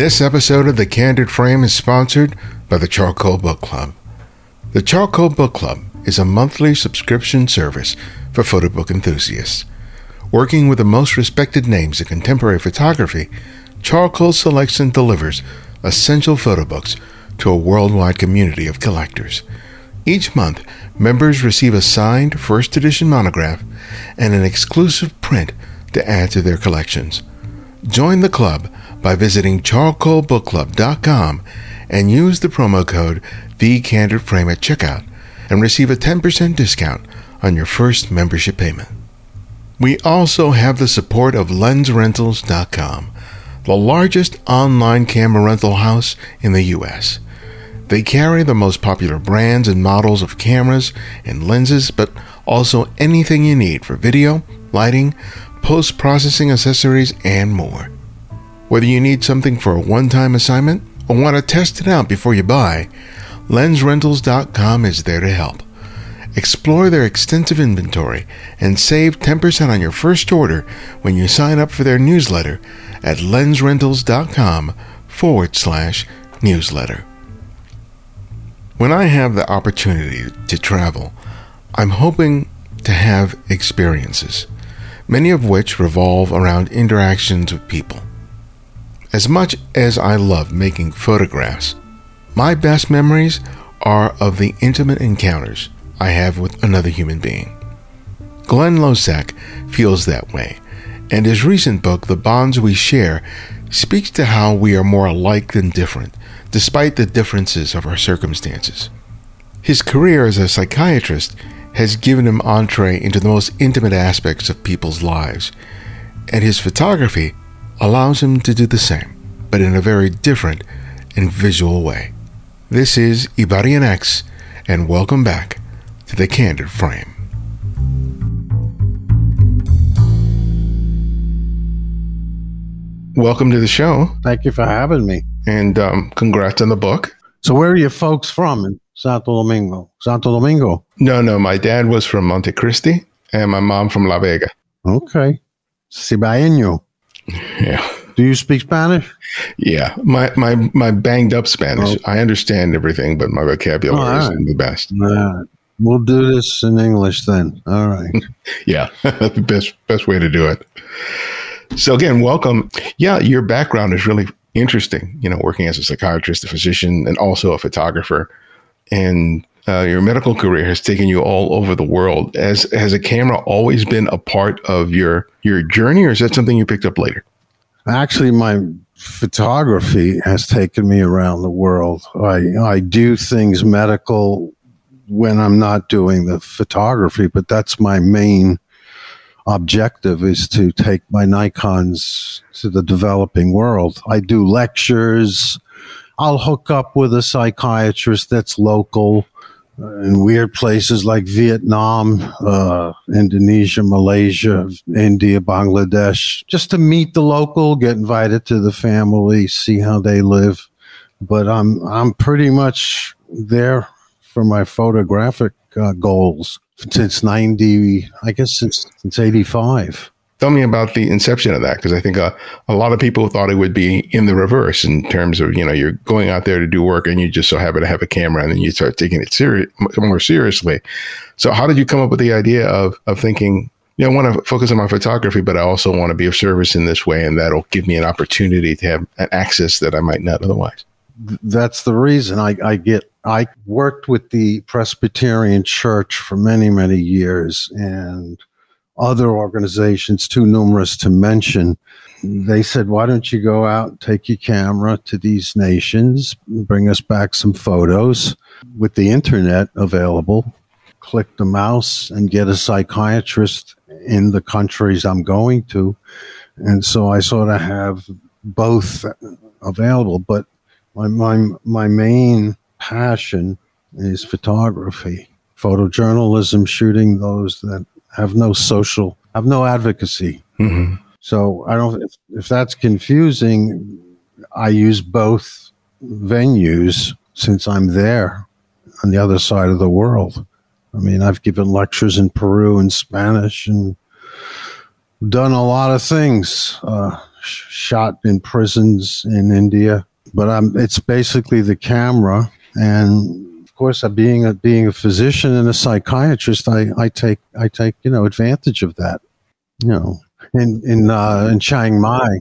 This episode of The Candid Frame is sponsored by the Charcoal Book Club. The Charcoal Book Club is a monthly subscription service for photo book enthusiasts. Working with the most respected names in contemporary photography, Charcoal selects and delivers essential photo books to a worldwide community of collectors. Each month, members receive a signed first edition monograph and an exclusive print to add to their collections. Join the club by visiting charcoalbookclub.com and use the promo code TheCandidFrame at checkout and receive a 10% discount on your first membership payment. We also have the support of LensRentals.com, the largest online camera rental house in the U.S. They carry the most popular brands and models of cameras and lenses, but also anything you need for video, lighting, post processing accessories, and more. Whether you need something for a one time assignment or want to test it out before you buy, LensRentals.com is there to help. Explore their extensive inventory and save 10% on your first order when you sign up for their newsletter at lensrentals.com forward slash newsletter. When I have the opportunity to travel, I'm hoping to have experiences, many of which revolve around interactions with people. As much as I love making photographs, my best memories are of the intimate encounters I have with another human being. Glenn Losack feels that way, and his recent book, The Bonds We Share, speaks to how we are more alike than different, despite the differences of our circumstances. His career as a psychiatrist has given him entree into the most intimate aspects of people's lives, and his photography allows him to do the same, but in a very different and visual way. This is Ibarionex, and welcome back to the Candid Frame. Welcome to the show, Thank you for having me. and um, congrats on the book. So, where are you folks from in Santo Domingo? Santo Domingo. No, no, my dad was from Monte Cristi, and my mom from La Vega. Okay. Cibaeño. Yeah. Do you speak Spanish? Yeah, my my my banged up Spanish. Oh. I understand everything, but my vocabulary right. isn't the best. All right. We'll do this in English then. All right. Yeah, the best best way to do it. So again, welcome. Yeah, your background is really interesting. You know, working as a psychiatrist, a physician, and also a photographer, and uh, your medical career has taken you all over the world. Has has a camera always been a part of your your journey, or is that something you picked up later? Actually, my photography has taken me around the world. I, I do things medical when I'm not doing the photography, but that's my main objective is to take my Nikons to the developing world. I do lectures. I'll hook up with a psychiatrist that's local in weird places like Vietnam, uh, Indonesia, Malaysia, India, Bangladesh, just to meet the local, get invited to the family, see how they live. But I'm I'm pretty much there for my photographic uh, goals since ninety, I guess since since eighty five. Tell me about the inception of that, because I think uh, a lot of people thought it would be in the reverse in terms of you know you're going out there to do work and you just so happen to have a camera and then you start taking it serious more seriously. So how did you come up with the idea of of thinking? You know, I want to focus on my photography, but I also want to be of service in this way, and that'll give me an opportunity to have an access that I might not otherwise. that's the reason I, I get I worked with the Presbyterian Church for many, many years and other organizations too numerous to mention. Mm-hmm. They said, why don't you go out, take your camera to these nations, bring us back some photos with the internet available, click the mouse and get a psychiatrist in the countries I'm going to. And so I sort of have both available, but my my my main passion is photography, photojournalism, shooting those that have no social, I have no advocacy. hmm So I don't. If, if that's confusing, I use both venues since I'm there on the other side of the world. I mean, I've given lectures in Peru in Spanish and done a lot of things. Uh, sh- shot in prisons in India. But I'm, it's basically the camera. And course, uh, being a, being a physician and a psychiatrist, I, I take, I take, you know, advantage of that, you know, in, in, uh, in Chiang Mai.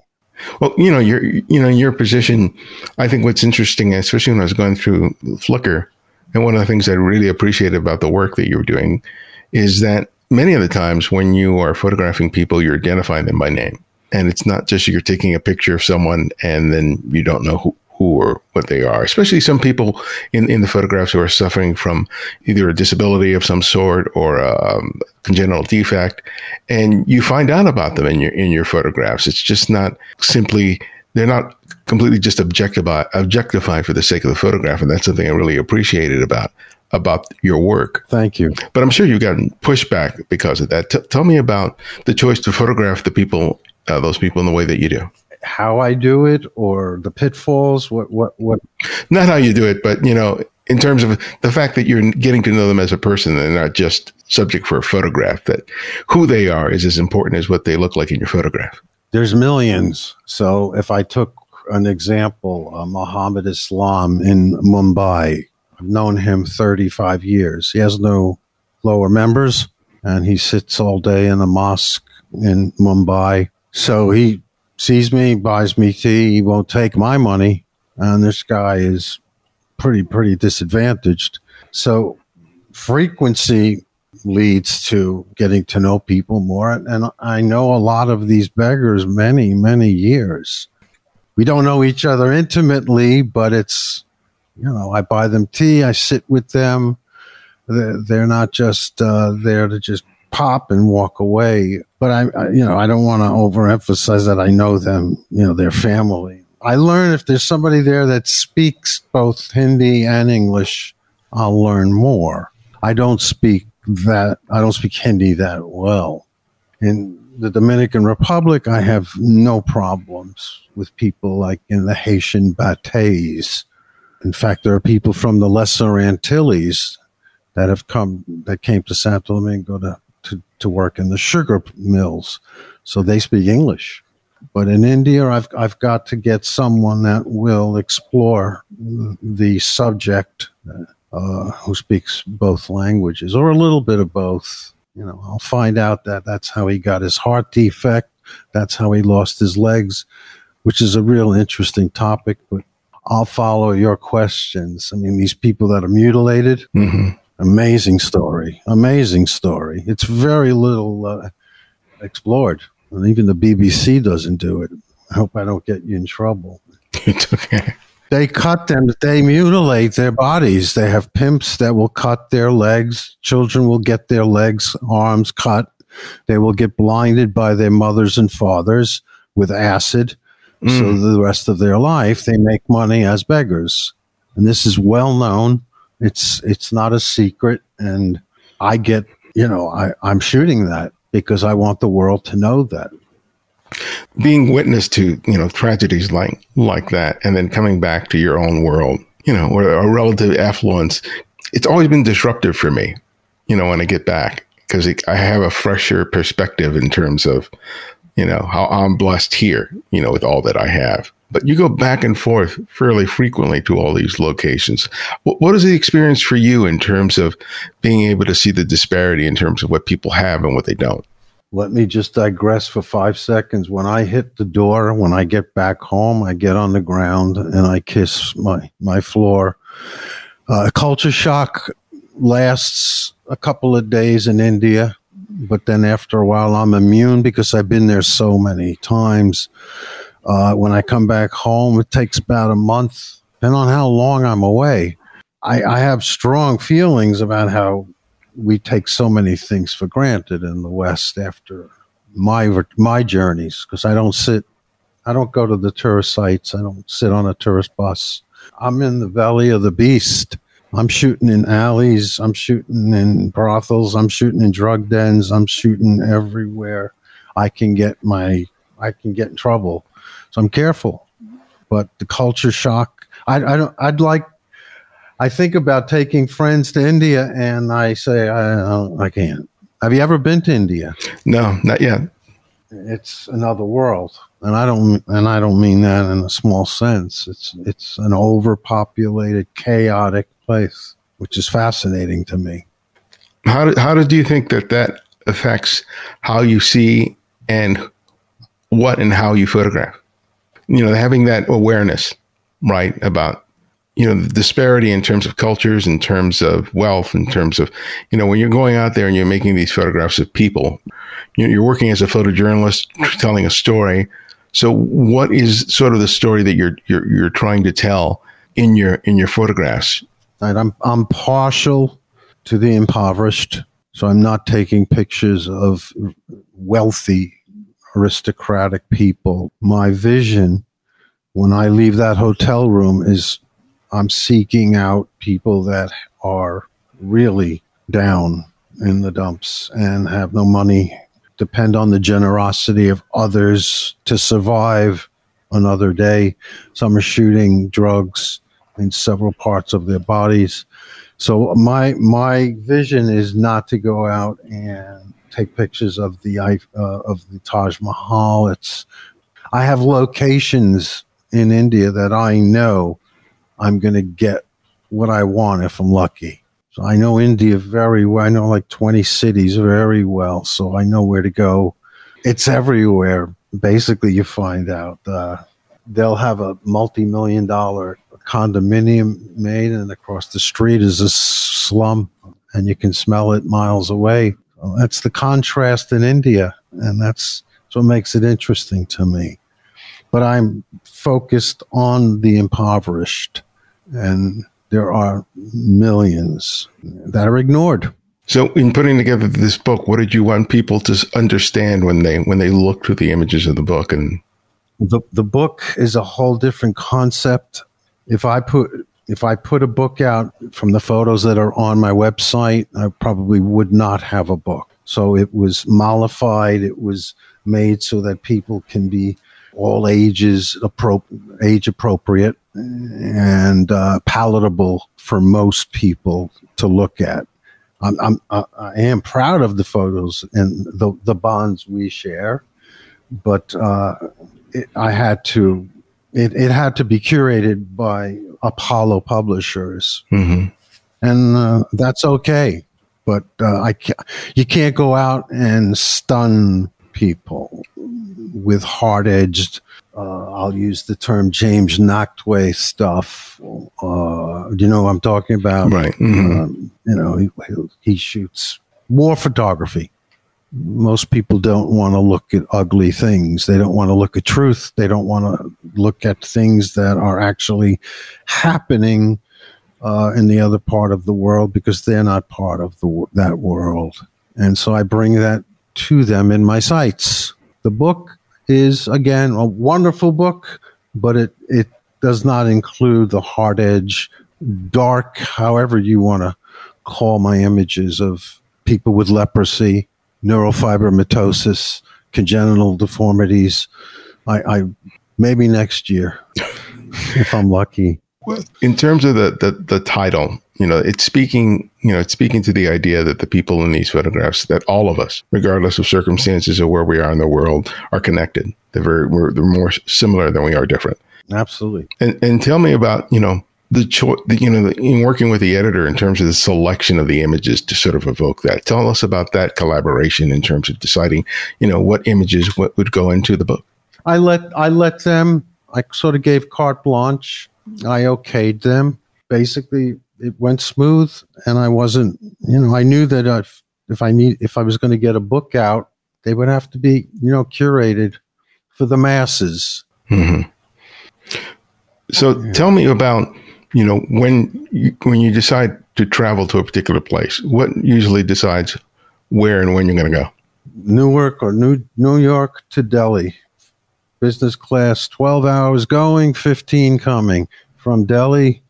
Well, you know, your you know your position. I think what's interesting, especially when I was going through Flickr, and one of the things I really appreciated about the work that you were doing, is that many of the times when you are photographing people, you're identifying them by name, and it's not just you're taking a picture of someone and then you don't know who who or what they are, especially some people in, in the photographs who are suffering from either a disability of some sort or a um, congenital defect. And you find out about them in your, in your photographs. It's just not simply, they're not completely just objectified, objectified for the sake of the photograph. And that's something I really appreciated about about your work. Thank you. But I'm sure you've gotten pushback because of that. T- tell me about the choice to photograph the people, uh, those people in the way that you do how I do it or the pitfalls? What what what? Not how you do it, but you know, in terms of the fact that you're getting to know them as a person and not just subject for a photograph. That who they are is as important as what they look like in your photograph. There's millions. So if I took an example, uh, Muhammad Islam in Mumbai, I've known him 35 years. He has no lower members, and he sits all day in a mosque in Mumbai. So he sees me, buys me tea. He won't take my money. And this guy is pretty, pretty disadvantaged. So frequency leads to getting to know people more. And I know a lot of these beggars many, many years. We don't know each other intimately, but it's, you know, I buy them tea, I sit with them. They're, not just uh, there to just pop and walk away. But I, I you know, I don't want to overemphasize that I know them, you know, their family. I learn if there's somebody there that speaks both Hindi and English, I'll learn more. I don't speak that, I don't speak Hindi that well. In the Dominican Republic, I have no problems with people like in the Haitian bateyes. In fact, there are people from the Lesser Antilles that have come, that came to Santo Domingo to to, work in the sugar mills. So they speak English. But in India, I've, I've got to get someone that will explore the subject uh, who speaks both languages or a little bit of both. You know, I'll find out that that's how he got his heart defect. That's how he lost his legs, which is a real interesting topic. But I'll follow your questions. I mean, these people that are mutilated, mm-hmm. Amazing story. Amazing story. It's very little uh, explored. And even the BBC doesn't do it. I hope I don't get you in trouble. it's okay. They cut them, they mutilate their bodies. They have pimps that will cut their legs. Children will get their legs, arms cut. They will get blinded by their mothers and fathers with acid. Mm. So the rest of their life, they make money as beggars. And this is well known. It's it's not a secret, and I get you know I, I'm shooting that because I want the world to know that. Being witness to you know tragedies like like that, and then coming back to your own world, you know, or a relative affluence, it's always been disruptive for me. You know, when I get back because I have a fresher perspective in terms of you know how I'm blessed here, you know, with all that I have but you go back and forth fairly frequently to all these locations. What is the experience for you in terms of being able to see the disparity in terms of what people have and what they don't? Let me just digress for five seconds. When I hit the door, when I get back home, I get on the ground and I kiss my, my floor. Uh, culture shock lasts a couple of days in India, but then after a while, I'm immune because I've been there so many times. Uh, when I come back home, it takes about a month, depending on how long I'm away. I, I have strong feelings about how we take so many things for granted in the West after my my journeys because I don't sit, I don't go to the tourist sites, I don't sit on a tourist bus. I'm in the valley of the beast. I'm shooting in alleys, I'm shooting in brothels, I'm shooting in drug dens, I'm shooting everywhere I can get my I can get in trouble. So I'm careful. But the culture shock, I, I don't, I'd like, I think about taking friends to India and I say, I, I can't. Have you ever been to India? No, not yet. It's another world. and I don't and I don't mean that in a small sense. It's it's an overpopulated, chaotic place, which is fascinating to me. How do, how do you think that that affects how you see and what and how you photograph? You know, having that awareness, right, about you know the disparity in terms of cultures, in terms of wealth, in terms of you know when you're going out there and you're making these photographs of people, you're working as a photojournalist, telling a story so, what is sort of the story that you're you're you're trying to tell in your in your photographs? Right, I'm I'm partial to the impoverished, so I'm not taking pictures of wealthy aristocratic people. My vision when I leave that hotel room is I'm seeking out people that are really down in the dumps and have no money depend on the generosity of others to survive another day. Some are shooting drugs in several parts of their bodies. So my my vision is not to go out and take pictures of the uh, of the Taj Mahal. It's I have locations in India that I know I'm going to get what I want if I'm lucky. So I know India very well. I know like 20 cities very well. So I know where to go. It's everywhere. Basically, you find out. Uh, they'll have a multi million dollar condominium made, and across the street is a slum, and you can smell it miles away. Well, that's the contrast in India, and that's what makes it interesting to me. But I'm focused on the impoverished and there are millions that are ignored. So, in putting together this book, what did you want people to understand when they when they look through the images of the book? And the the book is a whole different concept. If I put if I put a book out from the photos that are on my website, I probably would not have a book. So it was mollified. It was made so that people can be all ages, appro- age appropriate and uh, palatable for most people to look at. I'm, I'm I am proud of the photos and the the bonds we share, but uh, it, I had to it, it had to be curated by Apollo Publishers, mm-hmm. and uh, that's okay. But uh, I can't, you can't go out and stun people with hard edged uh, I'll use the term James Nachtwey stuff. Uh, do you know what I'm talking about? Right. Mm-hmm. Um, you know, he, he shoots war photography. Most people don't want to look at ugly things. They don't want to look at truth. They don't want to look at things that are actually happening uh, in the other part of the world because they're not part of the that world. And so I bring that to them in my sites. The book is again a wonderful book, but it it does not include the hard edge, dark, however you want to call my images of people with leprosy, neurofibromatosis, congenital deformities. I, I maybe next year, if I'm lucky. In terms of the, the, the title, you know, it's speaking, you know, it's speaking to the idea that the people in these photographs, that all of us, regardless of circumstances or where we are in the world, are connected. They're very, we're, they're more similar than we are different. Absolutely. And, and tell me about, you know, the choice, you know, in working with the editor in terms of the selection of the images to sort of evoke that. Tell us about that collaboration in terms of deciding, you know, what images what would go into the book. I let I let them. I sort of gave carte blanche. I okayed them. Basically, it went smooth, and I wasn't. You know, I knew that if if I need if I was going to get a book out, they would have to be you know curated for the masses. Mm-hmm. So yeah. tell me about you know when you, when you decide to travel to a particular place, what usually decides where and when you're going to go? Newark or New New York to Delhi, business class, twelve hours going, fifteen coming from Delhi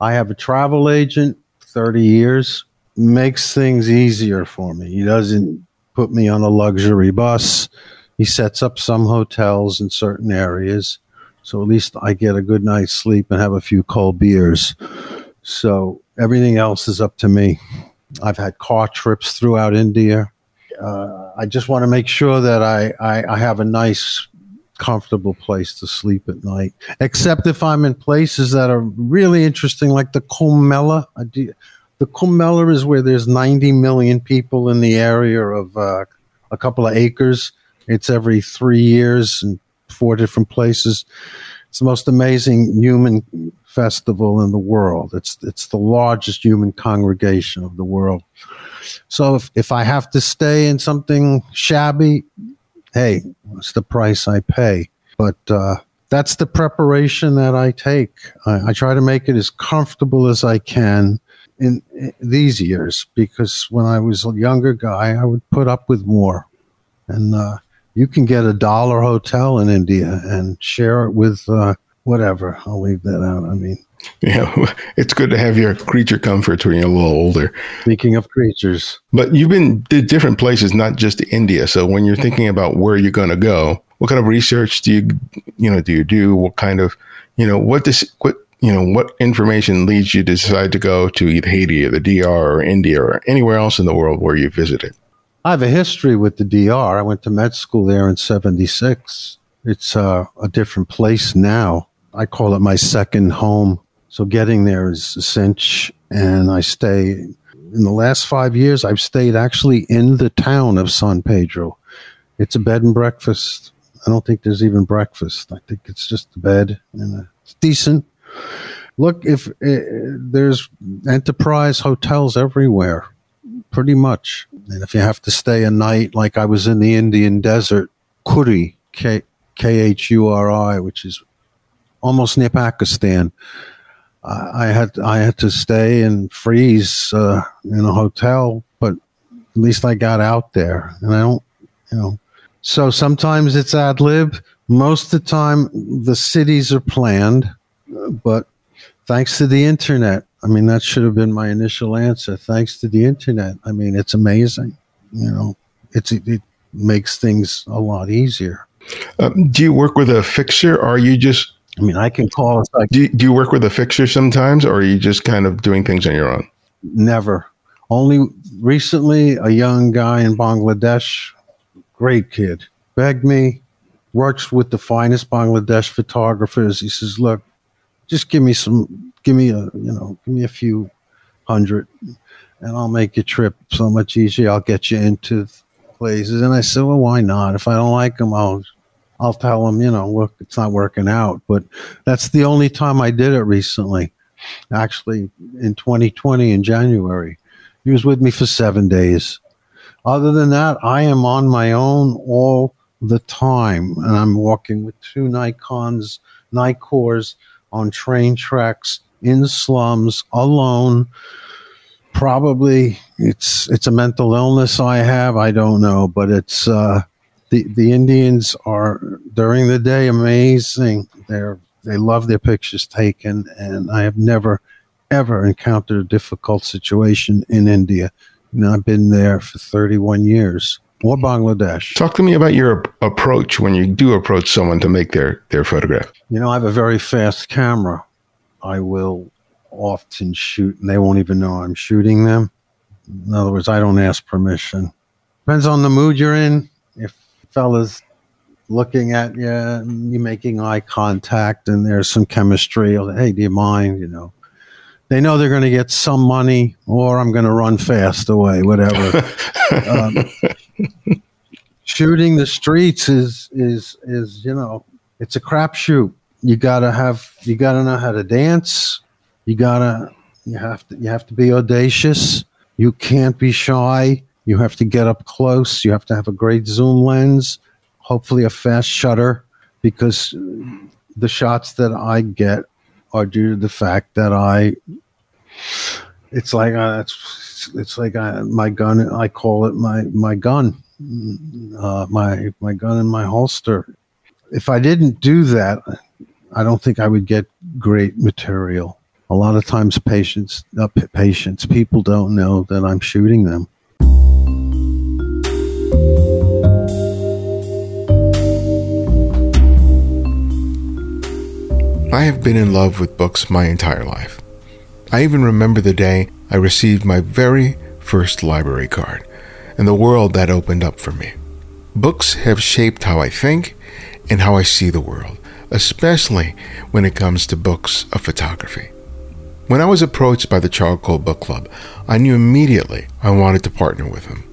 I have a travel agent, 30 years, makes things easier for me. He doesn't put me on a luxury bus. He sets up some hotels in certain areas. So at least I get a good night's sleep and have a few cold beers. So everything else is up to me. I've had car trips throughout India. Uh, I just want to make sure that I, I, I have a nice comfortable place to sleep at night, except if I'm in places that are really interesting, like the Kumbh The Kumbh is where there's 90 million people in the area of uh, a couple of acres. It's every three years in four different places. It's the most amazing human festival in the world. It's it's the largest human congregation of the world. So if, if I have to stay in something shabby, hey, what's the price I pay? But uh, that's the preparation that I take. I, I, try to make it as comfortable as I can in, in, these years because when I was a younger guy, I would put up with more. And uh, you can get a dollar hotel in India and share it with uh, whatever. I'll leave that out. I mean, yeah, it's good to have your creature comforts when you're a little older. Speaking of creatures, but you've been to different places, not just India. So when you're thinking about where you're going to go, what kind of research do you, you know, do you do? What kind of, you know, what this, what, you know, what information leads you to decide to go to either Haiti or the DR or India or anywhere else in the world where you visited? I have a history with the DR. I went to med school there in 76. It's uh, a different place now. I call it my second home. So getting there is a cinch. And I stay in the last five years, I've stayed actually in the town of San Pedro. It's a bed and breakfast. I don't think there's even breakfast. I think it's just a bed and it's decent. Look, if uh, there's enterprise hotels everywhere, pretty much. And if you have to stay a night, like I was in the Indian desert, Khuri, K H U R I, which is almost near Pakistan. I had I had to stay and freeze uh, in a hotel, but at least I got out there, and I don't, you know. So sometimes it's ad lib. Most of the time, the cities are planned, but thanks to the internet, I mean, that should have been my initial answer. Thanks to the internet, I mean, it's amazing. You know, it's it makes things a lot easier. Um, do you work with a fixer? Or are you just? I mean, I can call. Like, do, you, do you work with a fixer sometimes, or are you just kind of doing things on your own? Never. Only recently, a young guy in Bangladesh, great kid, begged me, works with the finest Bangladesh photographers. He says, "Look, just give me some give me a you know give me a few hundred and I'll make your trip so much easier. I'll get you into places. And I said, well, why not? If I don't like them, I'll I'll tell them, you know, look, it's not working out. But that's the only time I did it recently. Actually, in 2020 in January, he was with me for seven days. Other than that, I am on my own all the time, and I'm walking with two Nikons, Nikkors on train tracks in slums alone. Probably it's it's a mental illness I have. I don't know, but it's uh, the the Indians are during the day amazing. They're they love their pictures taken, and I have never ever encountered a difficult situation in India. You know, I've been there for 31 years or Bangladesh. Talk to me about your approach when you do approach someone to make their, their photograph. You know, I have a very fast camera. I will often shoot, and they won't even know I'm shooting them. In other words, I don't ask permission. Depends on the mood you're in. If fellas looking at you, you making eye contact, and there's some chemistry. Hey, do you mind? You know, they know they're going to get some money, or I'm going to run fast away, whatever. um, shooting the streets is is is you know it's a crapshoot. You gotta have you gotta know how to dance. You gotta you have to you have to be audacious. You can't be shy. You have to get up close. You have to have a great zoom lens, hopefully a fast shutter, because the shots that I get are due to the fact that I. It's like uh, it's it's like I, my gun. I call it my my gun uh, my my gun in my holster. If I didn't do that, I don't think I would get great material. A lot of times, patients, uh, patients, people don't know that I'm shooting them. I have been in love with books my entire life. I even remember the day I received my very first library card and the world that opened up for me. Books have shaped how I think and how I see the world, especially when it comes to books of photography. When I was approached by the Charcoal Book Club, I knew immediately I wanted to partner with them.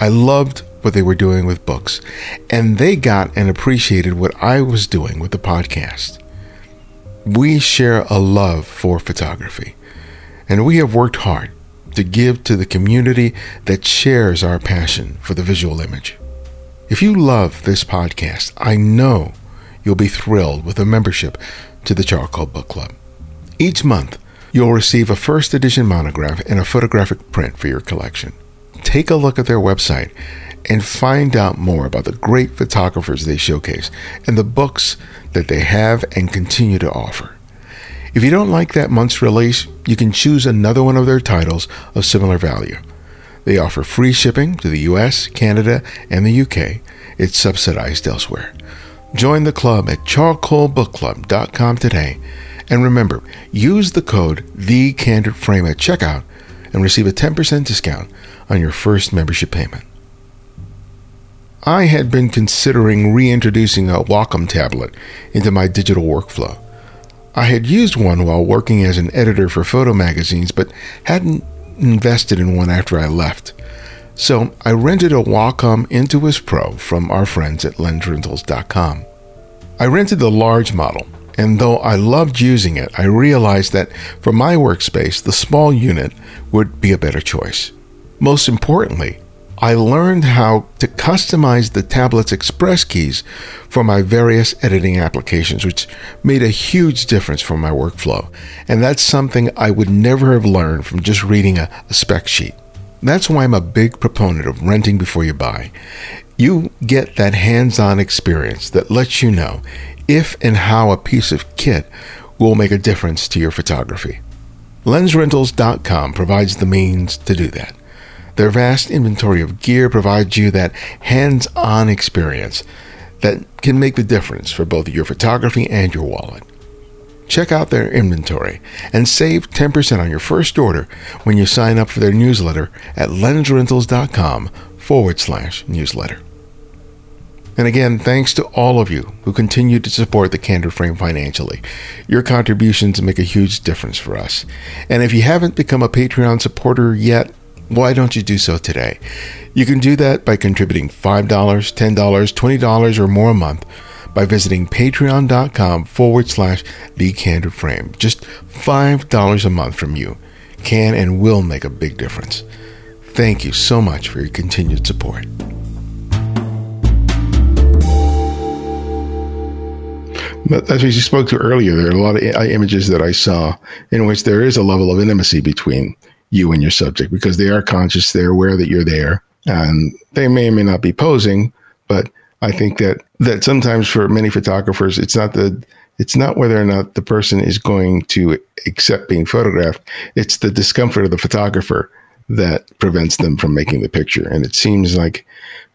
I loved what they were doing with books, and they got and appreciated what I was doing with the podcast. We share a love for photography, and we have worked hard to give to the community that shares our passion for the visual image. If you love this podcast, I know you'll be thrilled with a membership to the Charcoal Book Club. Each month, you'll receive a first edition monograph and a photographic print for your collection. Take a look at their website and find out more about the great photographers they showcase and the books that they have and continue to offer. If you don't like that month's release, you can choose another one of their titles of similar value. They offer free shipping to the US, Canada, and the UK. It's subsidized elsewhere. Join the club at charcoalbookclub.com today. And remember, use the code TheCandidFrame at checkout and receive a 10% discount on your first membership payment. I had been considering reintroducing a Wacom tablet into my digital workflow. I had used one while working as an editor for photo magazines, but hadn't invested in one after I left. So I rented a Wacom Intuos Pro from our friends at lensrentals.com. I rented the large model, and though I loved using it, I realized that for my workspace, the small unit would be a better choice. Most importantly, I learned how to customize the tablet's express keys for my various editing applications, which made a huge difference for my workflow. And that's something I would never have learned from just reading a, a spec sheet. That's why I'm a big proponent of renting before you buy. You get that hands on experience that lets you know if and how a piece of kit will make a difference to your photography. LensRentals.com provides the means to do that. Their vast inventory of gear provides you that hands on experience that can make the difference for both your photography and your wallet. Check out their inventory and save 10% on your first order when you sign up for their newsletter at lensrentals.com forward slash newsletter. And again, thanks to all of you who continue to support the Candid Frame financially. Your contributions make a huge difference for us. And if you haven't become a Patreon supporter yet, why don't you do so today? You can do that by contributing $5, $10, $20, or more a month by visiting patreon.com forward slash the candid frame. Just $5 a month from you can and will make a big difference. Thank you so much for your continued support. As we spoke to earlier, there are a lot of images that I saw in which there is a level of intimacy between you and your subject because they are conscious, they're aware that you're there, and they may or may not be posing. But I think that that sometimes for many photographers, it's not the it's not whether or not the person is going to accept being photographed; it's the discomfort of the photographer that prevents them from making the picture. And it seems like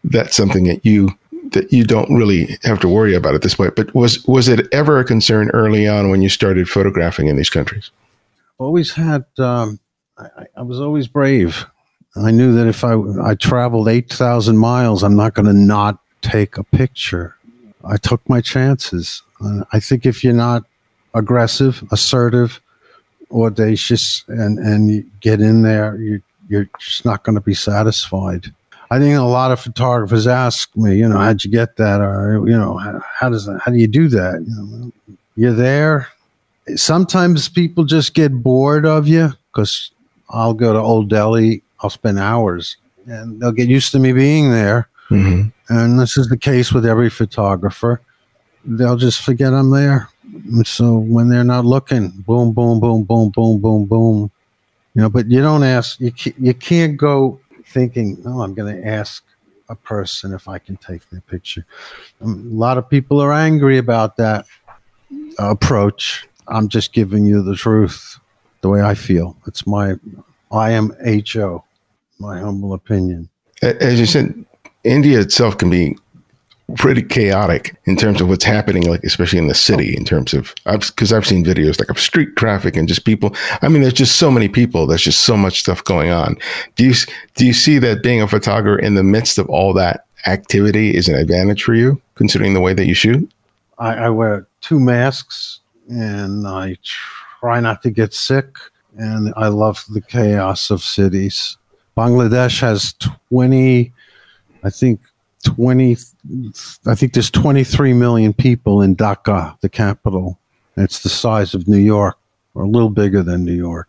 that's something that you that you don't really have to worry about at this point. But was was it ever a concern early on when you started photographing in these countries? Always had um, I, I was always brave. I knew that if I, I traveled 8,000 miles, I'm not going to not take a picture. I took my chances. Uh, I think if you're not aggressive, assertive, audacious, and, and you get in there, you, you're just not going to be satisfied. I think a lot of photographers ask me, you know, how'd you get that? Or, you know, how, how does that, how do you do that? You know, you're there. Sometimes people just get bored of you because I'll go to Old Delhi. I'll spend hours, and they'll get used to me being there. Mm-hmm. And this is the case with every photographer. They'll just forget I'm there. And so when they're not looking, boom, boom, boom, boom, boom, boom, boom. You know, but you don't ask. You can't, you can't go thinking, "Oh, I'm going to ask a person if I can take their picture." Um, a lot of people are angry about that approach. I'm just giving you the truth the way I feel. It's my I am HO, my humble opinion. As you said, India itself can be pretty chaotic in terms of what's happening, like especially in the city, in terms of because I've, I've, seen videos like of street traffic and just people. I mean, there's just so many people. There's just so much stuff going on. Do you do you see that being a photographer in the midst of all that activity is an advantage for you, considering the way that you shoot? I, I wear two masks and I try not to get sick. And I love the chaos of cities. Bangladesh has 20, I think 20, I think there's 23 million people in Dhaka, the capital. It's the size of New York, or a little bigger than New York.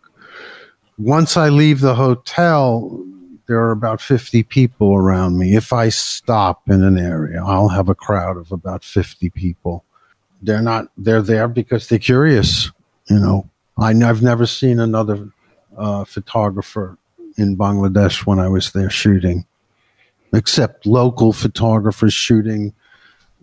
Once I leave the hotel, there are about 50 people around me. If I stop in an area, I'll have a crowd of about 50 people. They're not, they're there because they're curious. You know, I, have never seen another uh, photographer in Bangladesh when I was there shooting, except local photographers shooting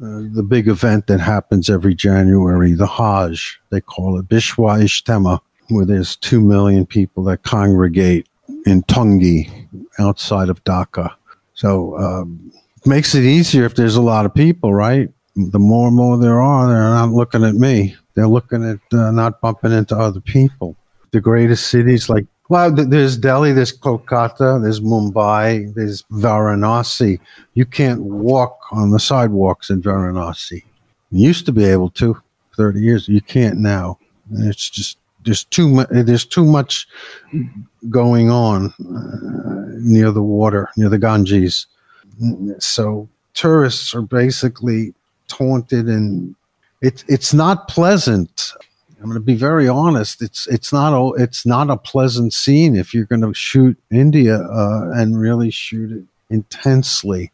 uh, the big event that happens every January, the Hajj, they call it Bishwa Ijtema, where there's two million people that congregate in Tongi outside of Dhaka. So um, it makes it easier if there's a lot of people, right? The more and more there are, they're not looking at me. They're looking at uh, not bumping into other people. The greatest cities like well, there's Delhi, there's Kolkata, there's Mumbai, there's Varanasi. You can't walk on the sidewalks in Varanasi. You used to be able to 30 years. You can't now. It's just there's too much. There's too much going on uh, near the water, near the Ganges. So tourists are basically taunted, and it's it's not pleasant I'm going to be very honest. It's it's not a it's not a pleasant scene if you're going to shoot India uh, and really shoot it intensely.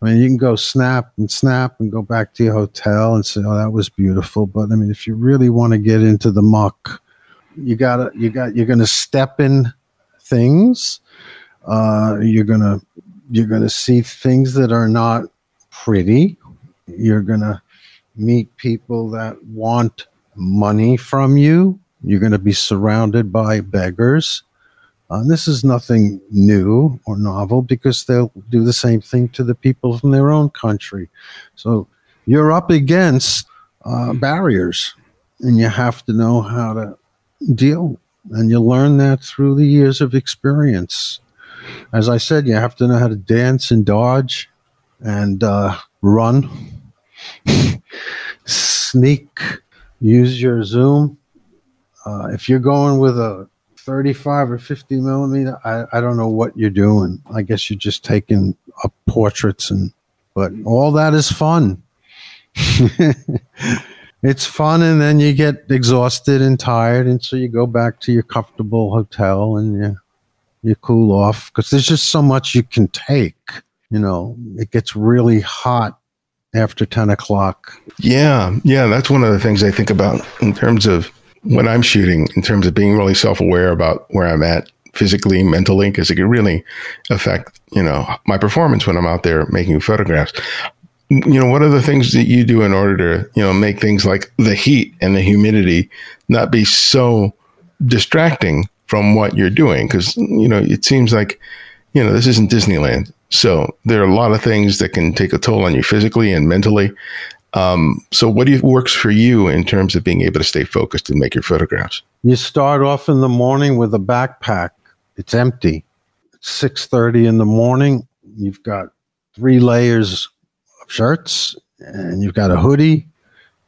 I mean, you can go snap and snap and go back to your hotel and say, "Oh, that was beautiful." But I mean, if you really want to get into the muck, you gotta you got you're going to step in things. Uh, you're gonna you're gonna see things that are not pretty. You're gonna meet people that want money from you. You're going to be surrounded by beggars. Uh, this is nothing new or novel because they'll do the same thing to the people from their own country. So you're up against uh, barriers and you have to know how to deal. And you learn that through the years of experience. As I said, you have to know how to dance and dodge and uh, run, sneak use your zoom. Uh, if you're going with a 35 or 50 millimeter, I, I don't know what you're doing. I guess you're just taking up portraits and, but all that is fun. it's fun and then you get exhausted and tired and so you go back to your comfortable hotel and you you cool off because there's just so much you can take you know it gets really hot after 10 o'clock. Yeah. Yeah. That's one of the things I think about in terms of when I'm shooting, in terms of being really self aware about where I'm at physically, mentally, because it can really affect, you know, my performance when I'm out there making photographs. You know, what are the things that you do in order to, you know, make things like the heat and the humidity not be so distracting from what you're doing? Because, you know, it seems like, you know, this isn't Disneyland. So there are a lot of things that can take a toll on you physically and mentally. Um, so what you, works for you in terms of being able to stay focused and make your photographs? You start off in the morning with a backpack. It's empty. It's six thirty in the morning. You've got three layers of shirts, and you've got a hoodie.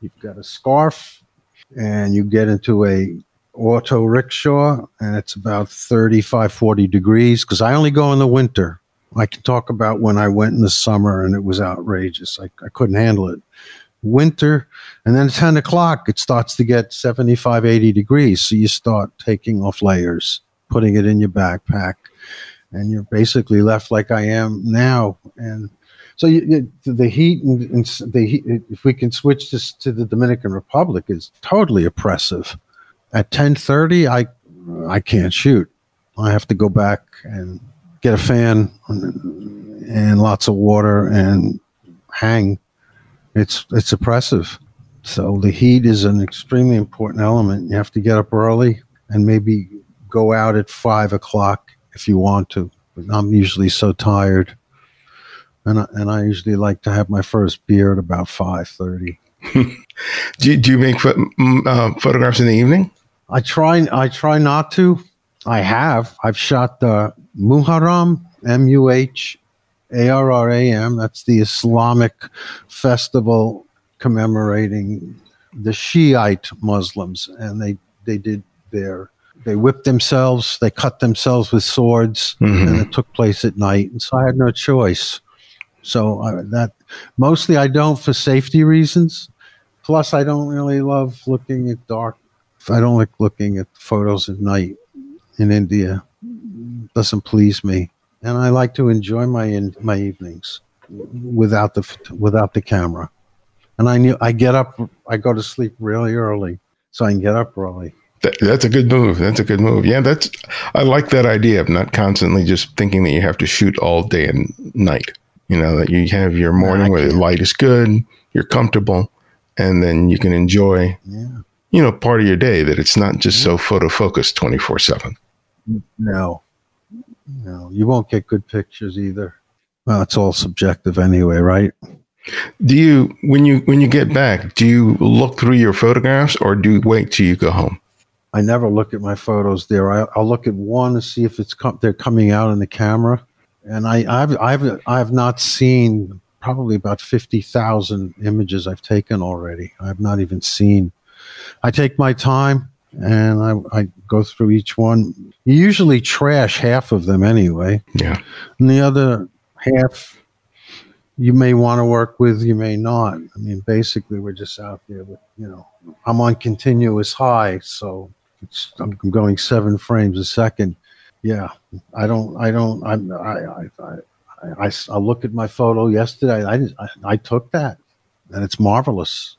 You've got a scarf, and you get into a auto rickshaw, and it's about 35, 40 degrees because I only go in the winter. I can talk about when I went in the summer and it was outrageous. I, I couldn't handle it. Winter, and then 10 o'clock, it starts to get 75, 80 degrees. So you start taking off layers, putting it in your backpack, and you're basically left like I am now. And so you, the heat and, and the heat, if we can switch this to the Dominican Republic, is totally oppressive. At 10:30, I I can't shoot. I have to go back and get a fan and lots of water and hang. It's it's oppressive. So the heat is an extremely important element. You have to get up early and maybe go out at five o'clock if you want to. But I'm usually so tired, and I, and I usually like to have my first beer at about five thirty. do, you, do you make uh, photographs in the evening? I try. I try not to. I have. I've shot the Muharram, M U H ARRAM. That's the Islamic festival commemorating the Shiite Muslims, and they they did their they whipped themselves, they cut themselves with swords, mm-hmm. and it took place at night. And so I had no choice. So I, that mostly I don't for safety reasons. Plus, I don't really love looking at dark. I don't like looking at photos at night in India. Doesn't please me, and I like to enjoy my in, my evenings without the without the camera. And I knew I get up. I go to sleep really early, so I can get up early. That, that's a good move. That's a good move. Yeah, that's. I like that idea of not constantly just thinking that you have to shoot all day and night. You know that you have your morning where the light is good, you're comfortable, and then you can enjoy. Yeah. You know, part of your day that it's not just yeah. so photo focused twenty four seven. No, no, you won't get good pictures either. Well, it's all subjective anyway, right? Do you when you when you get back, do you look through your photographs or do you wait till you go home? I never look at my photos there. I, will look at one to see if it's com- they're coming out in the camera, and I, I've I've I've not seen probably about fifty thousand images I've taken already. I've not even seen. I take my time and I, I go through each one. You usually trash half of them anyway. Yeah, and the other half you may want to work with, you may not. I mean, basically, we're just out there with, you know, I'm on continuous high, so I'm going seven frames a second. Yeah, I don't, I don't, I'm, I, I, I, I, I look at my photo yesterday. I, I, I took that, and it's marvelous.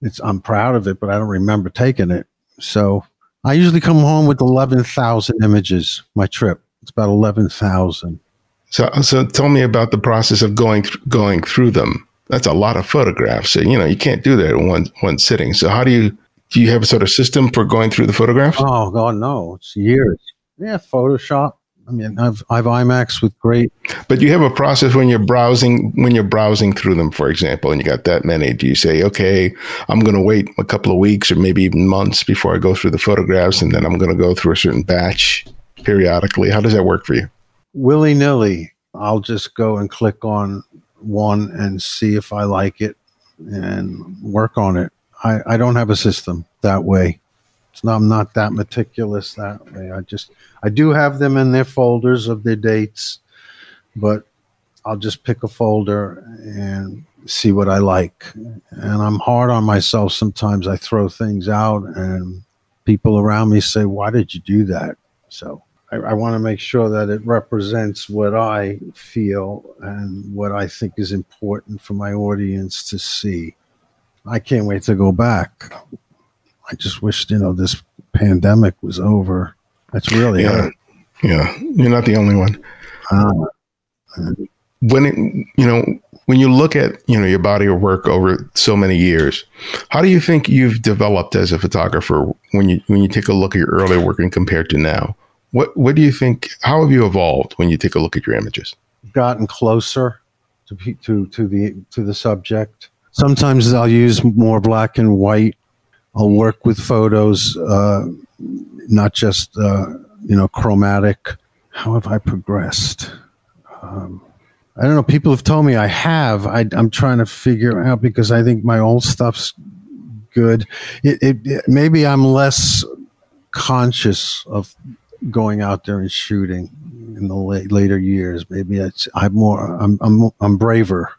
It's, I'm proud of it, but I don't remember taking it. So I usually come home with eleven thousand images. My trip, it's about eleven thousand. So, so tell me about the process of going th- going through them. That's a lot of photographs. So you know you can't do that in one one sitting. So how do you do you have a sort of system for going through the photographs? Oh God, no! It's years. Yeah, Photoshop. I mean, I've I've iMacs with great. But you have a process when you're browsing when you're browsing through them, for example, and you got that many. Do you say, okay, I'm going to wait a couple of weeks or maybe even months before I go through the photographs, and then I'm going to go through a certain batch periodically? How does that work for you? Willy nilly. I'll just go and click on one and see if I like it and work on it. I, I don't have a system that way. Not, I'm not that meticulous that way. I just I do have them in their folders of their dates, but I'll just pick a folder and see what I like. And I'm hard on myself sometimes. I throw things out and people around me say, Why did you do that? So I, I want to make sure that it represents what I feel and what I think is important for my audience to see. I can't wait to go back. I just wish you know this pandemic was over. That's really yeah, it. yeah. You're not the only one. Uh, when it, you know when you look at you know your body of work over so many years, how do you think you've developed as a photographer when you when you take a look at your earlier work and compared to now? What what do you think? How have you evolved when you take a look at your images? Gotten closer to to to the to the subject Sometimes I'll use more black and white. I'll work with photos, uh, not just uh, you know chromatic. How have I progressed? Um, I don't know. People have told me I have. I, am trying to figure out because I think my old stuff's good. It, it, it, maybe I'm less conscious of going out there and shooting in the late, later years. Maybe I'm more. I'm I'm I'm braver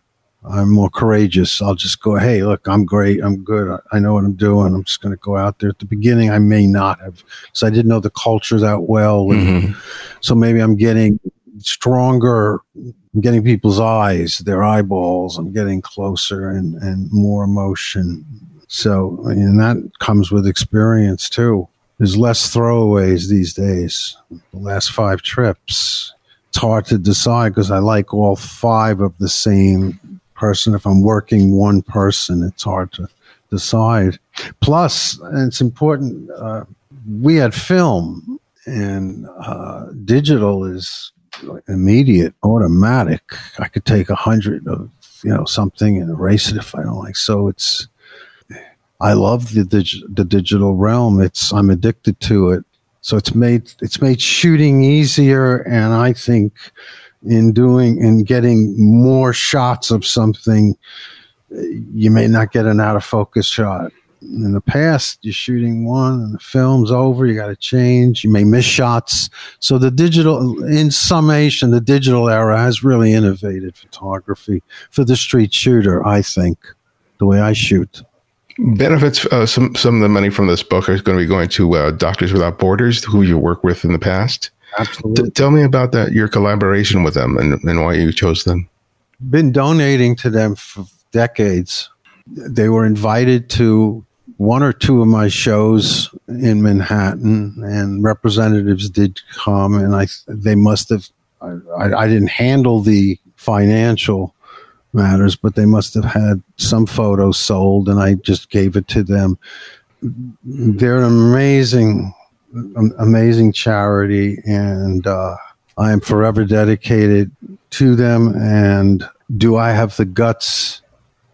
I'm more courageous. I'll just go, hey, look, I'm great. I'm good. I know what I'm doing. I'm just going to go out there. At the beginning, I may not have, because I didn't know the culture that well. Mm-hmm. So maybe I'm getting stronger, I'm getting people's eyes, their eyeballs. I'm getting closer and, and more emotion. So, and that comes with experience too. There's less throwaways these days. The last five trips, it's hard to decide because I like all five of the same person. If I'm working one person, it's hard to decide. Plus, it's important, uh, we had film and uh, digital is immediate, automatic. I could take a hundred of you know something and erase it if I don't like. So it's I love the the digital realm. It's I'm addicted to it. So it's made it's made shooting easier, and I think in doing in getting more shots of something you may not get an out of focus shot. In the past you're shooting one and the film's over you got to change you may miss shots. So the digital in summation the digital era has really innovated photography for the street shooter i think the way i shoot. Benefits uh, some some of the money from this book is going to be going to uh, doctors without borders who you work with in the past absolutely T- tell me about that your collaboration with them and, and why you chose them been donating to them for decades they were invited to one or two of my shows in Manhattan, and representatives did come, and I they must have. I, I didn't handle the financial matters, but they must have had some photos sold, and I just gave it to them. They're an amazing, amazing charity, and uh, I am forever dedicated to them. And do I have the guts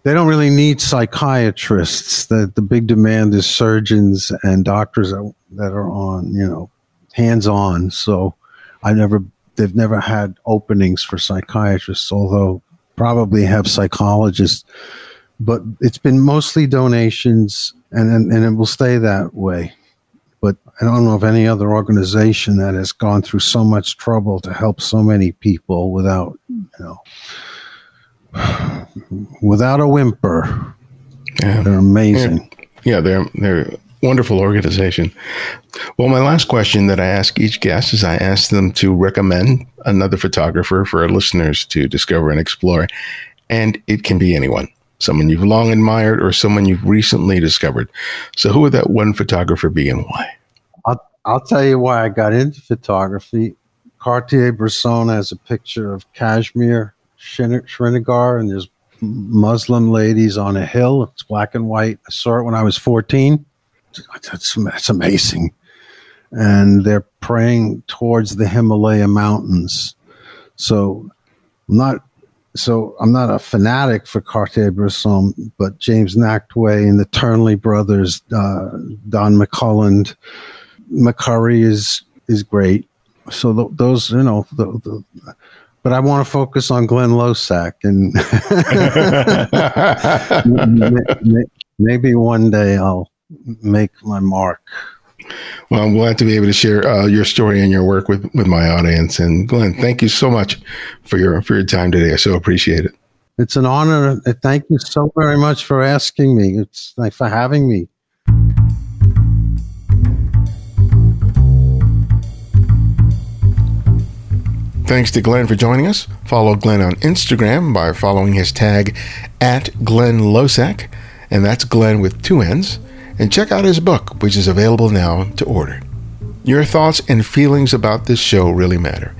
they don't really need psychiatrists. The the big demand is surgeons and doctors that, that are on you know hands on. So I never they've never had openings for psychiatrists, although probably have psychologists. But it's been mostly donations, and, and, and it will stay that way. But I don't know of any other organization that has gone through so much trouble to help so many people without, you know, without a whimper. Yeah. They're amazing. Yeah, they're they're wonderful organization. Well, my last question that I ask each guest is I ask them to recommend another photographer for our listeners to discover and explore. And it can be anyone, someone you've long admired or someone you've recently discovered. So who would that one photographer be and why? I'll, I'll tell you why I got into photography. Cartier-Bresson has a picture of Kashmir Srinagar, and there's Muslim ladies on a hill. It's black and white. I saw it when I was 14. That's, that's amazing. And they're praying towards the Himalaya mountains. So I'm not so I'm not a fanatic for Cartier-Bresson, but James Nachtwey and the Turnley brothers, uh, Don McCullough, McCurry is is great. So th- those, you know, the, the, but I want to focus on Glenn Losack and maybe one day I'll make my mark. Well, I'm glad to be able to share uh, your story and your work with, with my audience. And Glenn, thank you so much for your for your time today. I so appreciate it. It's an honor. Thank you so very much for asking me. It's like for having me. Thanks to Glenn for joining us. Follow Glenn on Instagram by following his tag at Glenn Losack, and that's Glenn with two N's. And check out his book, which is available now to order. Your thoughts and feelings about this show really matter.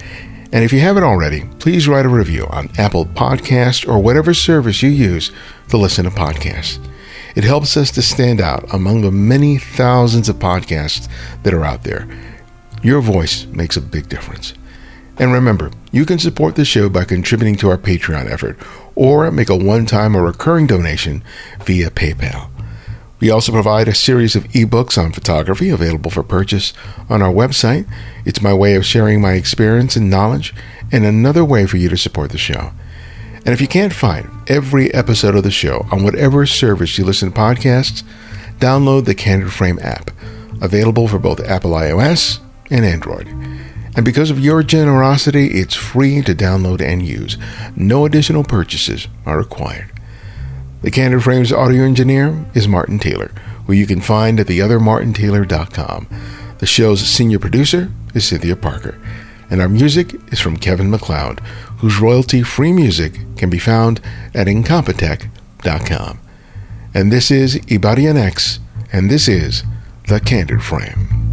And if you haven't already, please write a review on Apple Podcast or whatever service you use to listen to podcasts. It helps us to stand out among the many thousands of podcasts that are out there. Your voice makes a big difference. And remember, you can support the show by contributing to our Patreon effort or make a one time or recurring donation via PayPal. We also provide a series of ebooks on photography available for purchase on our website. It's my way of sharing my experience and knowledge, and another way for you to support the show. And if you can't find every episode of the show on whatever service you listen to podcasts, download the Candid Frame app, available for both Apple iOS and Android. And because of your generosity, it's free to download and use. No additional purchases are required. The Candid Frames audio engineer is Martin Taylor, who you can find at theothermartintaylor.com. The show's senior producer is Cynthia Parker, and our music is from Kevin MacLeod, whose royalty free music can be found at incompetech.com. And this is Ibarionex, and this is The Candid Frame.